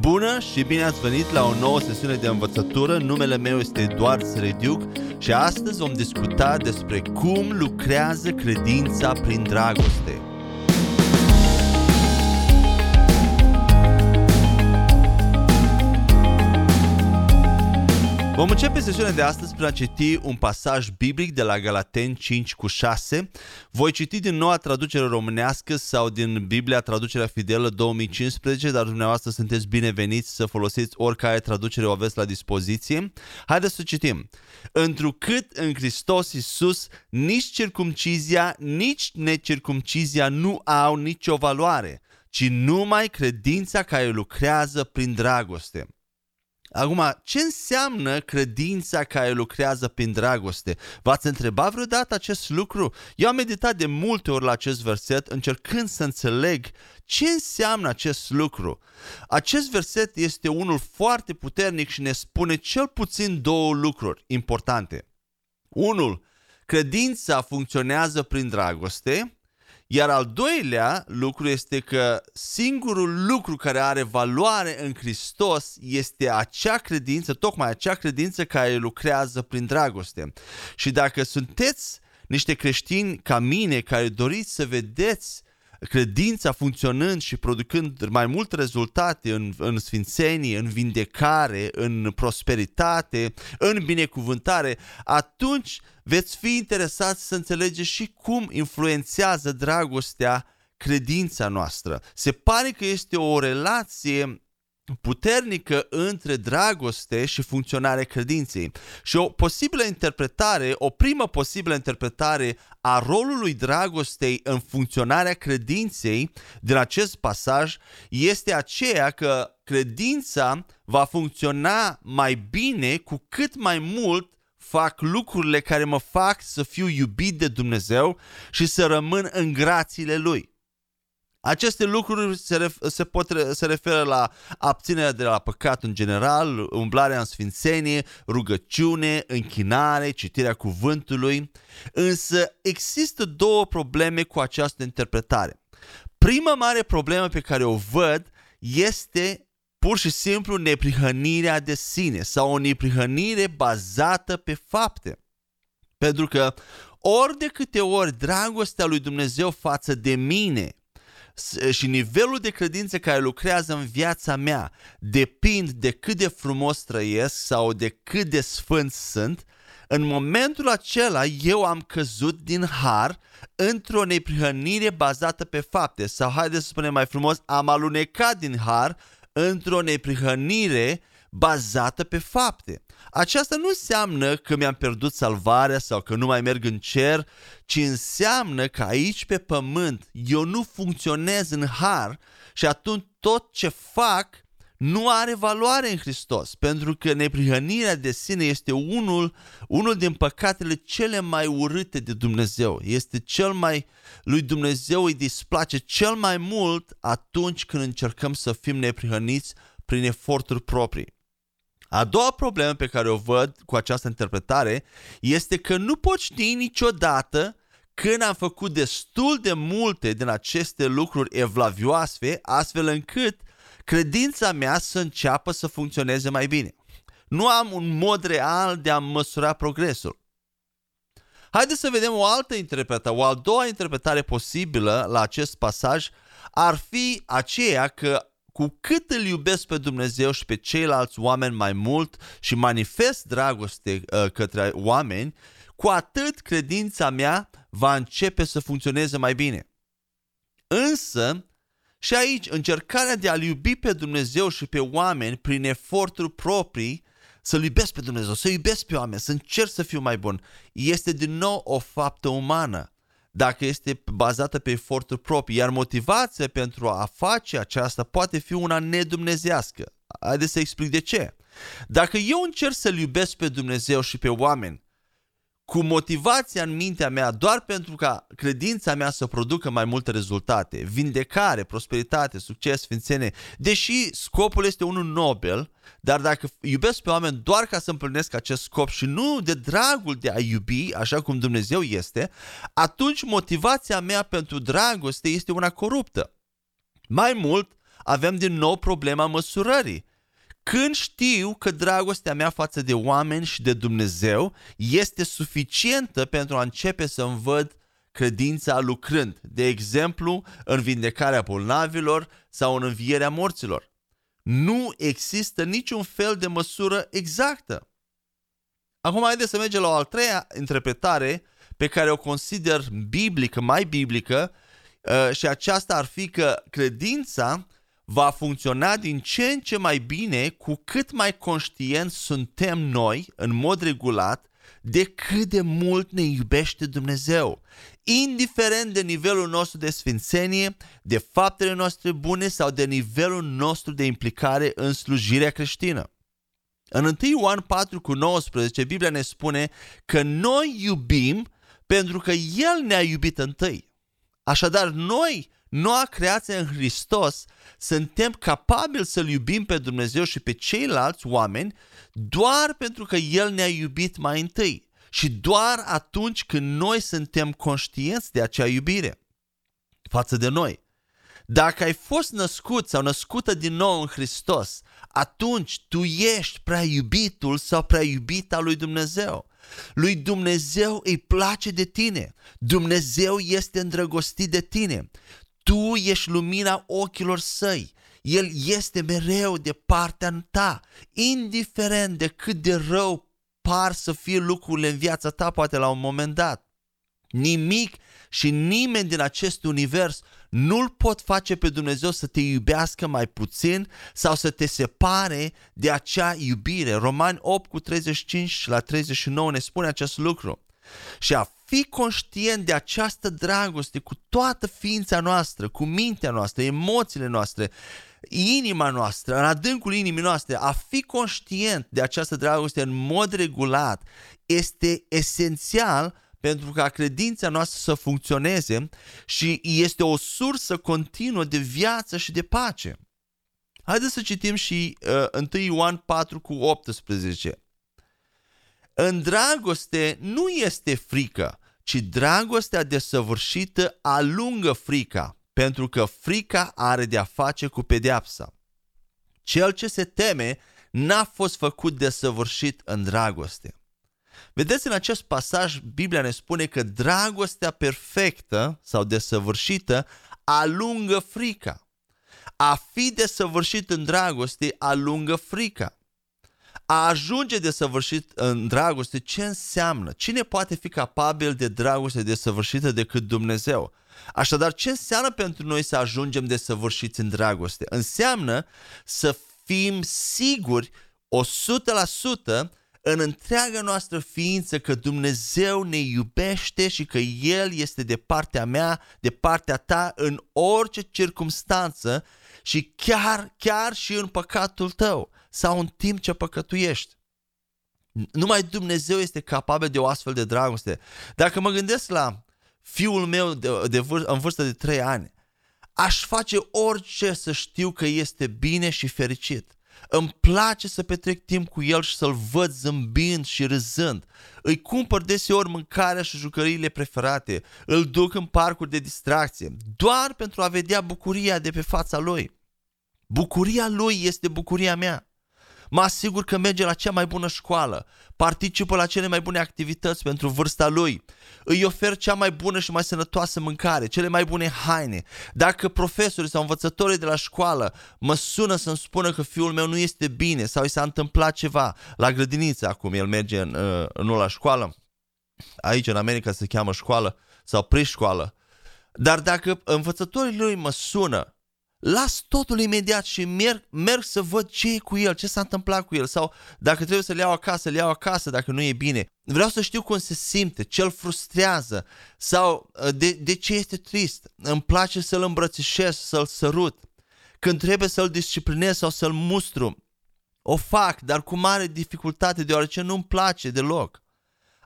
Bună și bine ați venit la o nouă sesiune de învățătură. Numele meu este Eduard Srediuc și astăzi vom discuta despre cum lucrează credința prin dragoste. Vom începe sesiunea de astăzi prin a citi un pasaj biblic de la Galaten 5 cu 6. Voi citi din noua traducere românească sau din Biblia Traducerea Fidelă 2015, dar dumneavoastră sunteți bineveniți să folosiți oricare traducere o aveți la dispoziție. Haideți să citim. Întrucât în Hristos Iisus nici circumcizia, nici necircumcizia nu au nicio valoare, ci numai credința care lucrează prin dragoste. Acum, ce înseamnă credința care lucrează prin dragoste? V-ați întrebat vreodată acest lucru? Eu am meditat de multe ori la acest verset încercând să înțeleg ce înseamnă acest lucru. Acest verset este unul foarte puternic și ne spune cel puțin două lucruri importante. Unul, credința funcționează prin dragoste iar al doilea lucru este că singurul lucru care are valoare în Hristos este acea credință, tocmai acea credință care lucrează prin dragoste. Și dacă sunteți niște creștini ca mine care doriți să vedeți credința funcționând și producând mai multe rezultate în, în sfințenie, în vindecare, în prosperitate, în binecuvântare, atunci veți fi interesați să înțelegeți și cum influențează dragostea credința noastră. Se pare că este o relație puternică între dragoste și funcționarea credinței. Și o posibilă interpretare, o primă posibilă interpretare a rolului dragostei în funcționarea credinței din acest pasaj este aceea că credința va funcționa mai bine cu cât mai mult fac lucrurile care mă fac să fiu iubit de Dumnezeu și să rămân în grațiile Lui. Aceste lucruri se, ref, se, pot, se referă la abținerea de la păcat în general, umblarea în sfințenie, rugăciune, închinare, citirea cuvântului. Însă există două probleme cu această interpretare. Prima mare problemă pe care o văd este pur și simplu neprihănirea de sine sau o neprihănire bazată pe fapte. Pentru că ori de câte ori dragostea lui Dumnezeu față de mine și nivelul de credință care lucrează în viața mea depind de cât de frumos trăiesc sau de cât de sfânt sunt, în momentul acela eu am căzut din har într-o neprihănire bazată pe fapte sau haideți să spunem mai frumos, am alunecat din har într-o neprihănire bazată pe fapte. Aceasta nu înseamnă că mi-am pierdut salvarea sau că nu mai merg în cer, ci înseamnă că aici pe pământ eu nu funcționez în har și atunci tot ce fac nu are valoare în Hristos, pentru că neprihănirea de sine este unul, unul din păcatele cele mai urâte de Dumnezeu. Este cel mai, lui Dumnezeu îi displace cel mai mult atunci când încercăm să fim neprihăniți prin eforturi proprii. A doua problemă pe care o văd cu această interpretare este că nu pot ști niciodată când am făcut destul de multe din aceste lucruri evlavioase, astfel încât credința mea să înceapă să funcționeze mai bine. Nu am un mod real de a măsura progresul. Haideți să vedem o altă interpretare, o a doua interpretare posibilă la acest pasaj ar fi aceea că cu cât îl iubesc pe Dumnezeu și pe ceilalți oameni mai mult și manifest dragoste uh, către oameni, cu atât credința mea va începe să funcționeze mai bine. Însă, și aici, încercarea de a-L iubi pe Dumnezeu și pe oameni prin eforturi proprii, să-L iubesc pe Dumnezeu, să iubesc pe oameni, să încerc să fiu mai bun, este din nou o faptă umană dacă este bazată pe eforturi proprii, iar motivația pentru a face aceasta poate fi una nedumnezească. Haideți să explic de ce. Dacă eu încerc să-L iubesc pe Dumnezeu și pe oameni cu motivația în mintea mea doar pentru ca credința mea să producă mai multe rezultate, vindecare, prosperitate, succes, sfințenie, deși scopul este unul nobel, dar dacă iubesc pe oameni doar ca să împlinesc acest scop și nu de dragul de a iubi, așa cum Dumnezeu este, atunci motivația mea pentru dragoste este una coruptă. Mai mult, avem din nou problema măsurării. Când știu că dragostea mea față de oameni și de Dumnezeu este suficientă pentru a începe să-mi văd credința lucrând, de exemplu în vindecarea bolnavilor sau în învierea morților. Nu există niciun fel de măsură exactă. Acum haideți să mergem la o al treia interpretare pe care o consider biblică, mai biblică, uh, și aceasta ar fi că credința va funcționa din ce în ce mai bine cu cât mai conștienți suntem noi, în mod regulat, de cât de mult ne iubește Dumnezeu, indiferent de nivelul nostru de sfințenie, de faptele noastre bune sau de nivelul nostru de implicare în slujirea creștină. În 1 Ioan 4 cu 19, Biblia ne spune că noi iubim pentru că El ne-a iubit întâi. Așadar, noi, noua creație în Hristos, suntem capabili să-L iubim pe Dumnezeu și pe ceilalți oameni doar pentru că El ne-a iubit mai întâi și doar atunci când noi suntem conștienți de acea iubire față de noi. Dacă ai fost născut sau născută din nou în Hristos, atunci tu ești prea iubitul sau prea iubita lui Dumnezeu. Lui Dumnezeu îi place de tine. Dumnezeu este îndrăgostit de tine. Tu ești lumina ochilor săi. El este mereu de partea ta, indiferent de cât de rău par să fie lucrurile în viața ta, poate la un moment dat. Nimic și nimeni din acest univers nu-L pot face pe Dumnezeu să te iubească mai puțin sau să te separe de acea iubire. Romani 8 cu 35 la 39 ne spune acest lucru. Și a fi conștient de această dragoste cu toată ființa noastră, cu mintea noastră, emoțiile noastre, inima noastră, în adâncul inimii noastre, a fi conștient de această dragoste în mod regulat este esențial pentru ca credința noastră să funcționeze și este o sursă continuă de viață și de pace. Haideți să citim și uh, 1 Ioan 4 cu 18. În dragoste nu este frică, ci dragostea desăvârșită alungă frica, pentru că frica are de-a face cu pedeapsa. Cel ce se teme n-a fost făcut desăvârșit în dragoste. Vedeți, în acest pasaj, Biblia ne spune că dragostea perfectă sau desăvârșită alungă frica. A fi desăvârșit în dragoste alungă frica. A ajunge desăvârșit în dragoste, ce înseamnă? Cine poate fi capabil de dragoste desăvârșită decât Dumnezeu? Așadar, ce înseamnă pentru noi să ajungem desăvârșiți în dragoste? Înseamnă să fim siguri 100% în întreaga noastră ființă că Dumnezeu ne iubește și că El este de partea mea, de partea ta în orice circumstanță și chiar, chiar și în păcatul tău sau în timp ce păcătuiești. Numai Dumnezeu este capabil de o astfel de dragoste. Dacă mă gândesc la fiul meu de, de vâr- în vârstă de 3 ani, aș face orice să știu că este bine și fericit. Îmi place să petrec timp cu el și să-l văd zâmbind și râzând. Îi cumpăr deseori mâncarea și jucăriile preferate. Îl duc în parcuri de distracție, doar pentru a vedea bucuria de pe fața lui. Bucuria lui este bucuria mea. Mă asigur că merge la cea mai bună școală, participă la cele mai bune activități pentru vârsta lui, îi ofer cea mai bună și mai sănătoasă mâncare, cele mai bune haine. Dacă profesorii sau învățătorii de la școală mă sună să-mi spună că fiul meu nu este bine sau i s-a întâmplat ceva la grădiniță, acum el merge în, uh, nu la școală, aici în America se cheamă școală sau preșcoală, dar dacă învățătorii lui mă sună las totul imediat și merg, merg să văd ce e cu el, ce s-a întâmplat cu el sau dacă trebuie să-l iau acasă, le iau acasă dacă nu e bine. Vreau să știu cum se simte, ce îl frustrează sau uh, de, de ce este trist. Îmi place să-l îmbrățișez, să-l sărut. Când trebuie să-l disciplinez sau să-l mustru, o fac, dar cu mare dificultate, deoarece nu-mi place deloc.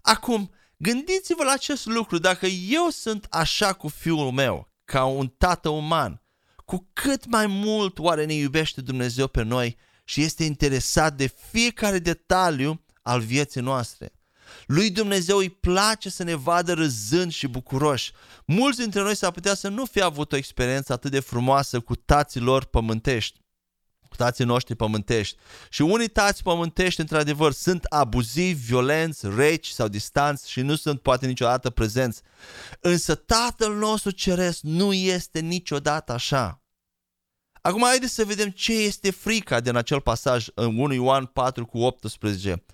Acum, gândiți-vă la acest lucru, dacă eu sunt așa cu fiul meu, ca un tată uman, cu cât mai mult oare ne iubește Dumnezeu pe noi și este interesat de fiecare detaliu al vieții noastre. Lui Dumnezeu îi place să ne vadă râzând și bucuroși. Mulți dintre noi s-ar putea să nu fi avut o experiență atât de frumoasă cu tații lor pământești cu tații noștri pământești. Și unii tați pământești, într-adevăr, sunt abuzivi, violenți, reci sau distanți și nu sunt poate niciodată prezenți. Însă Tatăl nostru Ceresc nu este niciodată așa. Acum haideți să vedem ce este frica din acel pasaj în 1 Ioan 4 cu 18.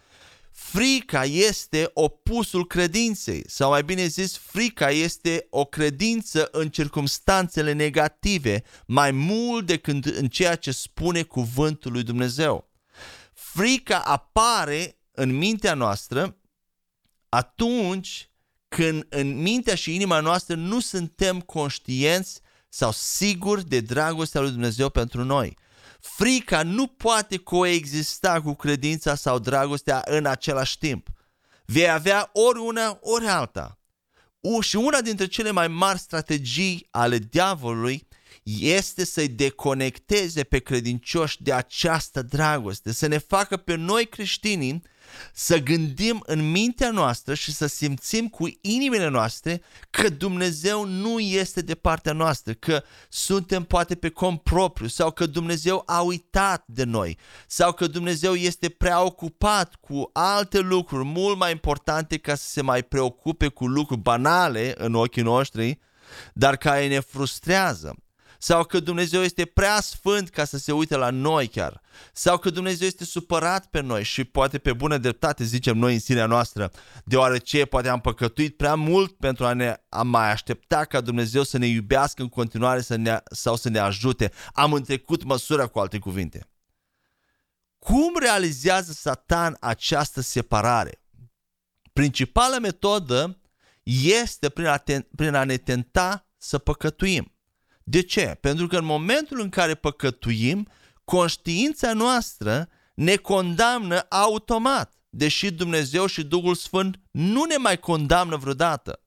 Frica este opusul credinței, sau mai bine zis, frica este o credință în circumstanțele negative, mai mult decât în ceea ce spune cuvântul lui Dumnezeu. Frica apare în mintea noastră atunci când în mintea și inima noastră nu suntem conștienți sau siguri de dragostea lui Dumnezeu pentru noi. Frica nu poate coexista cu credința sau dragostea în același timp. Vei avea ori una, ori alta. Și una dintre cele mai mari strategii ale diavolului este să-i deconecteze pe credincioși de această dragoste, să ne facă pe noi creștinii să gândim în mintea noastră și să simțim cu inimile noastre că Dumnezeu nu este de partea noastră, că suntem poate pe cont propriu sau că Dumnezeu a uitat de noi sau că Dumnezeu este prea ocupat cu alte lucruri mult mai importante ca să se mai preocupe cu lucruri banale în ochii noștri, dar care ne frustrează sau că Dumnezeu este prea sfânt ca să se uite la noi chiar, sau că Dumnezeu este supărat pe noi și poate pe bună dreptate zicem noi în sinea noastră, deoarece poate am păcătuit prea mult pentru a ne a mai aștepta ca Dumnezeu să ne iubească în continuare să ne, sau să ne ajute. Am întrecut măsura cu alte cuvinte. Cum realizează Satan această separare? Principala metodă este prin a, te, prin a ne tenta să păcătuim. De ce? Pentru că în momentul în care păcătuim, conștiința noastră ne condamnă automat, deși Dumnezeu și Duhul Sfânt nu ne mai condamnă vreodată.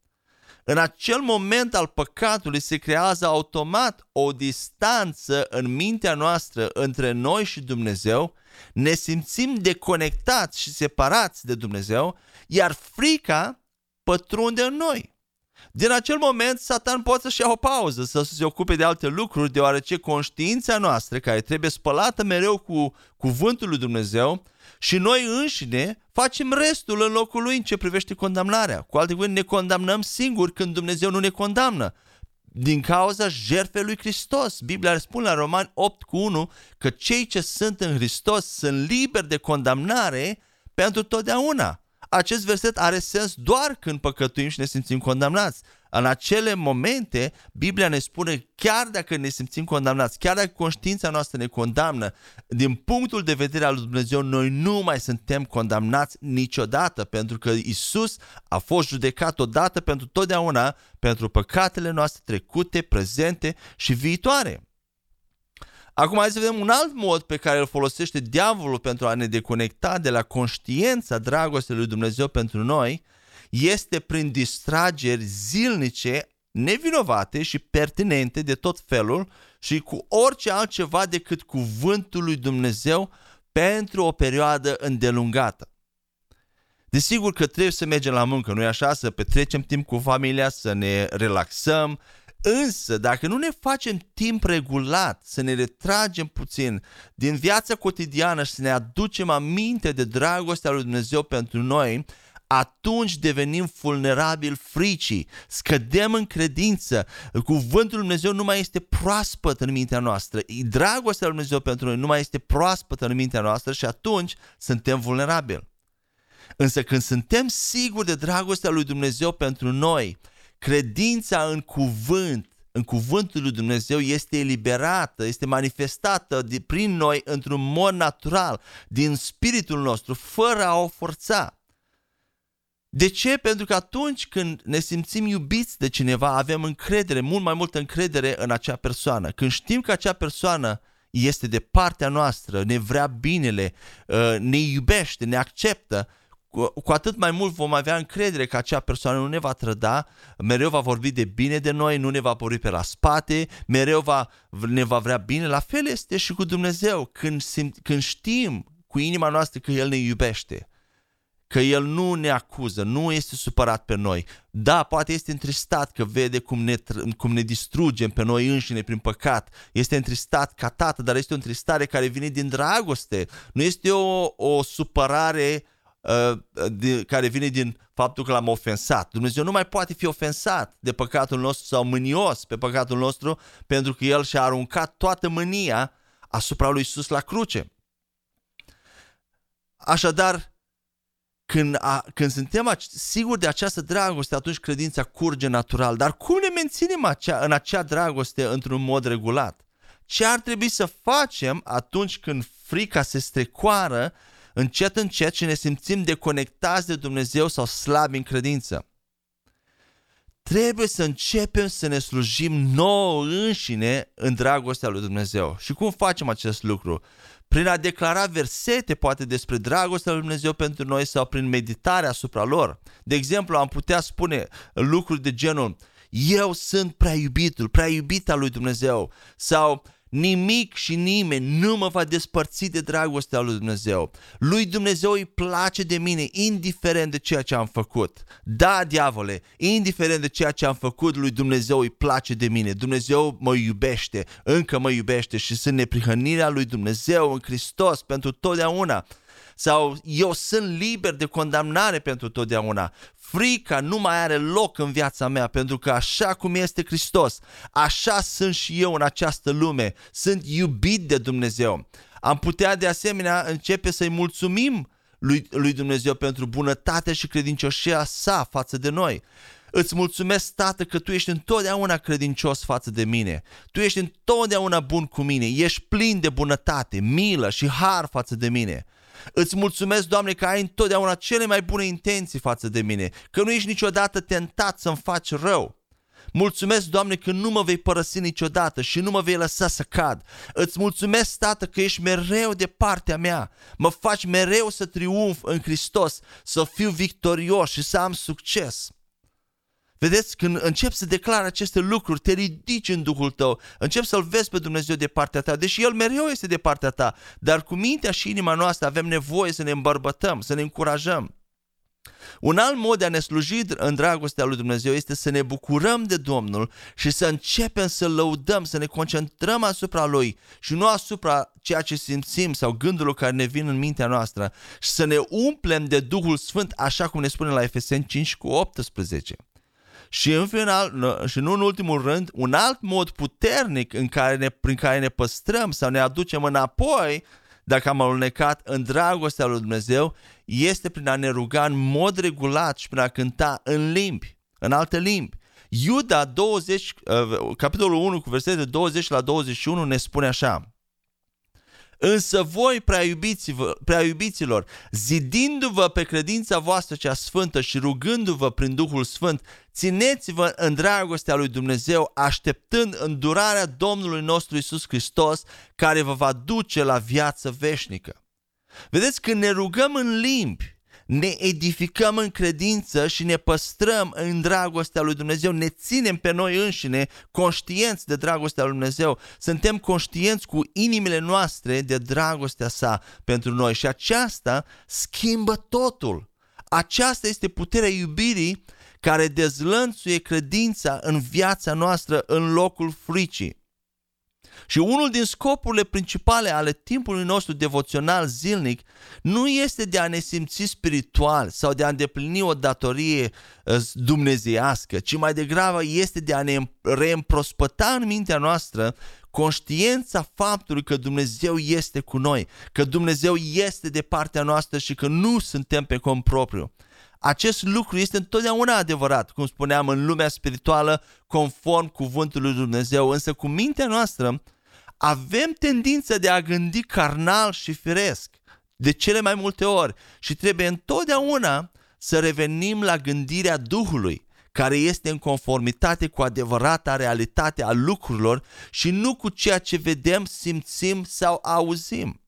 În acel moment al păcatului se creează automat o distanță în mintea noastră între noi și Dumnezeu, ne simțim deconectați și separați de Dumnezeu, iar frica pătrunde în noi. Din acel moment, Satan poate să-și ia o pauză, să se ocupe de alte lucruri, deoarece conștiința noastră, care trebuie spălată mereu cu cuvântul lui Dumnezeu, și noi înșine facem restul în locul lui în ce privește condamnarea. Cu alte cuvinte, ne condamnăm singuri când Dumnezeu nu ne condamnă. Din cauza jertfei lui Hristos. Biblia spune la Romani 8 cu 1 că cei ce sunt în Hristos sunt liberi de condamnare pentru totdeauna acest verset are sens doar când păcătuim și ne simțim condamnați. În acele momente, Biblia ne spune, chiar dacă ne simțim condamnați, chiar dacă conștiința noastră ne condamnă, din punctul de vedere al lui Dumnezeu, noi nu mai suntem condamnați niciodată, pentru că Isus a fost judecat odată pentru totdeauna pentru păcatele noastre trecute, prezente și viitoare. Acum hai să vedem un alt mod pe care îl folosește diavolul pentru a ne deconecta de la conștiința dragostei lui Dumnezeu pentru noi, este prin distrageri zilnice, nevinovate și pertinente de tot felul și cu orice altceva decât cuvântul lui Dumnezeu pentru o perioadă îndelungată. Desigur că trebuie să mergem la muncă, nu-i așa? Să petrecem timp cu familia, să ne relaxăm, Însă, dacă nu ne facem timp regulat să ne retragem puțin din viața cotidiană și să ne aducem aminte de dragostea lui Dumnezeu pentru noi, atunci devenim vulnerabili fricii, scădem în credință, cuvântul lui Dumnezeu nu mai este proaspăt în mintea noastră, dragostea lui Dumnezeu pentru noi nu mai este proaspătă în mintea noastră și atunci suntem vulnerabili. Însă când suntem siguri de dragostea lui Dumnezeu pentru noi, Credința în cuvânt, în cuvântul lui Dumnezeu este eliberată, este manifestată de, prin noi într-un mod natural, din spiritul nostru, fără a o forța. De ce? Pentru că atunci când ne simțim iubiți de cineva, avem încredere, mult mai multă încredere în acea persoană. Când știm că acea persoană este de partea noastră, ne vrea binele, uh, ne iubește, ne acceptă, cu, cu atât mai mult vom avea încredere că acea persoană nu ne va trăda, mereu va vorbi de bine de noi, nu ne va porni pe la spate, mereu va, ne va vrea bine. La fel este și cu Dumnezeu, când, simt, când știm cu inima noastră că El ne iubește. că El nu ne acuză, nu este supărat pe noi. Da, poate este întristat că vede cum ne, cum ne distrugem pe noi înșine prin păcat. Este întristat ca tată, dar este o întristare care vine din dragoste. Nu este o, o supărare uh, de, care vine din faptul că l-am ofensat. Dumnezeu nu mai poate fi ofensat de păcatul nostru sau mânios pe păcatul nostru pentru că El și-a aruncat toată mânia asupra lui Isus la cruce. Așadar, când, a, când suntem siguri de această dragoste, atunci credința curge natural. Dar cum ne menținem acea, în acea dragoste într-un mod regulat? Ce ar trebui să facem atunci când frica se strecoară încet încet și ne simțim deconectați de Dumnezeu sau slabi în credință? Trebuie să începem să ne slujim nouă înșine în dragostea lui Dumnezeu. Și cum facem acest lucru? prin a declara versete poate despre dragostea lui Dumnezeu pentru noi sau prin meditarea asupra lor. De exemplu, am putea spune lucruri de genul eu sunt prea iubitul, prea iubita lui Dumnezeu sau Nimic și nimeni nu mă va despărți de dragostea lui Dumnezeu. Lui Dumnezeu îi place de mine, indiferent de ceea ce am făcut. Da, diavole, indiferent de ceea ce am făcut, lui Dumnezeu îi place de mine. Dumnezeu mă iubește, încă mă iubește și sunt neprihănirea lui Dumnezeu în Hristos pentru totdeauna sau eu sunt liber de condamnare pentru totdeauna. Frica nu mai are loc în viața mea pentru că așa cum este Hristos, așa sunt și eu în această lume. Sunt iubit de Dumnezeu. Am putea de asemenea începe să-i mulțumim lui, lui Dumnezeu pentru bunătate și credincioșia sa față de noi. Îți mulțumesc, Tată, că Tu ești întotdeauna credincios față de mine. Tu ești întotdeauna bun cu mine. Ești plin de bunătate, milă și har față de mine. Îți mulțumesc, Doamne, că ai întotdeauna cele mai bune intenții față de mine, că nu ești niciodată tentat să-mi faci rău. Mulțumesc, Doamne, că nu mă vei părăsi niciodată și nu mă vei lăsa să cad. Îți mulțumesc, Tată, că ești mereu de partea mea. Mă faci mereu să triumf în Hristos, să fiu victorios și să am succes. Vedeți, când începi să declari aceste lucruri, te ridici în Duhul tău, începi să-L vezi pe Dumnezeu de partea ta, deși El mereu este de partea ta, dar cu mintea și inima noastră avem nevoie să ne îmbărbătăm, să ne încurajăm. Un alt mod de a ne sluji în dragostea lui Dumnezeu este să ne bucurăm de Domnul și să începem să lăudăm, să ne concentrăm asupra Lui și nu asupra ceea ce simțim sau gândurilor care ne vin în mintea noastră și să ne umplem de Duhul Sfânt așa cum ne spune la Efeseni 5 cu 18. Și în final, și nu în ultimul rând, un alt mod puternic în care ne, prin care ne păstrăm sau ne aducem înapoi dacă am alunecat în dragostea lui Dumnezeu, este prin a ne ruga în mod regulat și prin a cânta în limbi, în alte limbi. Iuda 20, uh, capitolul 1 cu versetele 20 la 21 ne spune așa. Însă voi, prea, prea iubiților, zidindu-vă pe credința voastră cea sfântă și rugându-vă prin Duhul Sfânt, țineți-vă în dragostea lui Dumnezeu, așteptând îndurarea Domnului nostru Isus Hristos, care vă va duce la viață veșnică. Vedeți, când ne rugăm în limbi, ne edificăm în credință și ne păstrăm în dragostea lui Dumnezeu, ne ținem pe noi înșine conștienți de dragostea lui Dumnezeu, suntem conștienți cu inimile noastre de dragostea sa pentru noi și aceasta schimbă totul. Aceasta este puterea iubirii care dezlănțuie credința în viața noastră în locul fricii. Și unul din scopurile principale ale timpului nostru devoțional zilnic nu este de a ne simți spiritual sau de a îndeplini o datorie uh, dumnezeiască, ci mai degrabă este de a ne reîmprospăta în mintea noastră conștiința faptului că Dumnezeu este cu noi, că Dumnezeu este de partea noastră și că nu suntem pe cont propriu. Acest lucru este întotdeauna adevărat, cum spuneam, în lumea spirituală, conform cuvântului lui Dumnezeu, însă cu mintea noastră avem tendința de a gândi carnal și firesc de cele mai multe ori și trebuie întotdeauna să revenim la gândirea Duhului, care este în conformitate cu adevărata realitate a lucrurilor și nu cu ceea ce vedem, simțim sau auzim.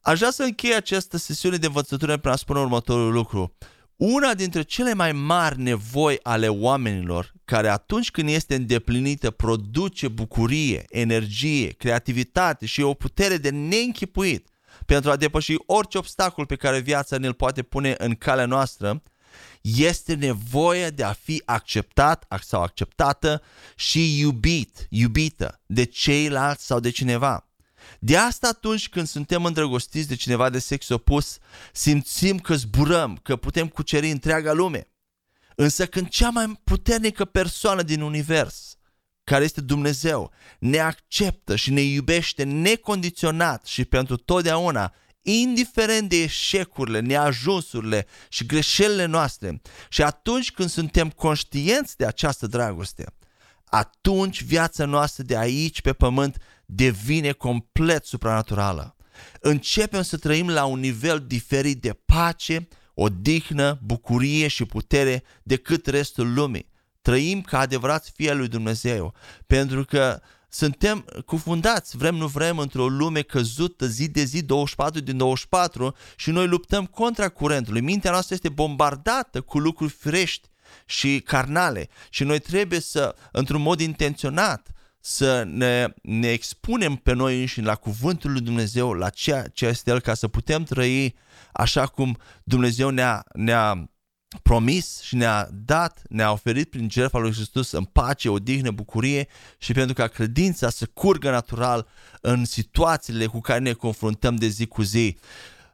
Aș vrea să închei această sesiune de învățătură prin a spune următorul lucru. Una dintre cele mai mari nevoi ale oamenilor, care atunci când este îndeplinită produce bucurie, energie, creativitate și o putere de neînchipuit, pentru a depăși orice obstacol pe care viața ne-l poate pune în calea noastră, este nevoie de a fi acceptat sau acceptată și iubit, iubită de ceilalți sau de cineva. De asta atunci când suntem îndrăgostiți de cineva de sex opus, simțim că zburăm, că putem cuceri întreaga lume. Însă când cea mai puternică persoană din univers, care este Dumnezeu, ne acceptă și ne iubește necondiționat și pentru totdeauna, indiferent de eșecurile, neajunsurile și greșelile noastre, și atunci când suntem conștienți de această dragoste, atunci viața noastră de aici pe pământ devine complet supranaturală. Începem să trăim la un nivel diferit de pace, odihnă, bucurie și putere decât restul lumii. Trăim ca adevărați fii al lui Dumnezeu, pentru că suntem cufundați, vrem nu vrem, într-o lume căzută zi de zi, 24 din 24 și noi luptăm contra curentului. Mintea noastră este bombardată cu lucruri frești și carnale și noi trebuie să, într-un mod intenționat, să ne, ne expunem pe noi înșine la cuvântul lui Dumnezeu, la ceea ce este El, ca să putem trăi așa cum Dumnezeu ne-a, ne-a promis și ne-a dat, ne-a oferit prin jertfa lui Hristos în pace, odihnă, bucurie și pentru ca credința să curgă natural în situațiile cu care ne confruntăm de zi cu zi.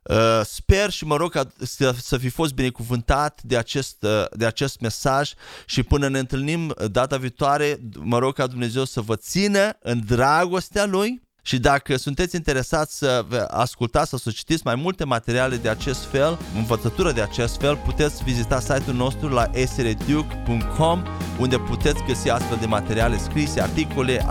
Uh, sper și mă rog ca să, să fi fost binecuvântat de acest, uh, de acest mesaj și până ne întâlnim data viitoare, mă rog ca Dumnezeu să vă țină în dragostea Lui și dacă sunteți interesați să ascultați sau să citiți mai multe materiale de acest fel, învățătură de acest fel, puteți vizita site-ul nostru la sreduke.com unde puteți găsi astfel de materiale scrise, articole,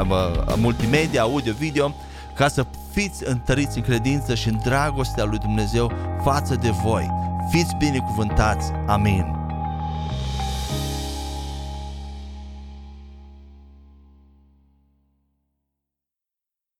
multimedia, audio, video, ca să fiți întăriți în credință și în dragostea lui Dumnezeu față de voi. Fiți binecuvântați. Amin.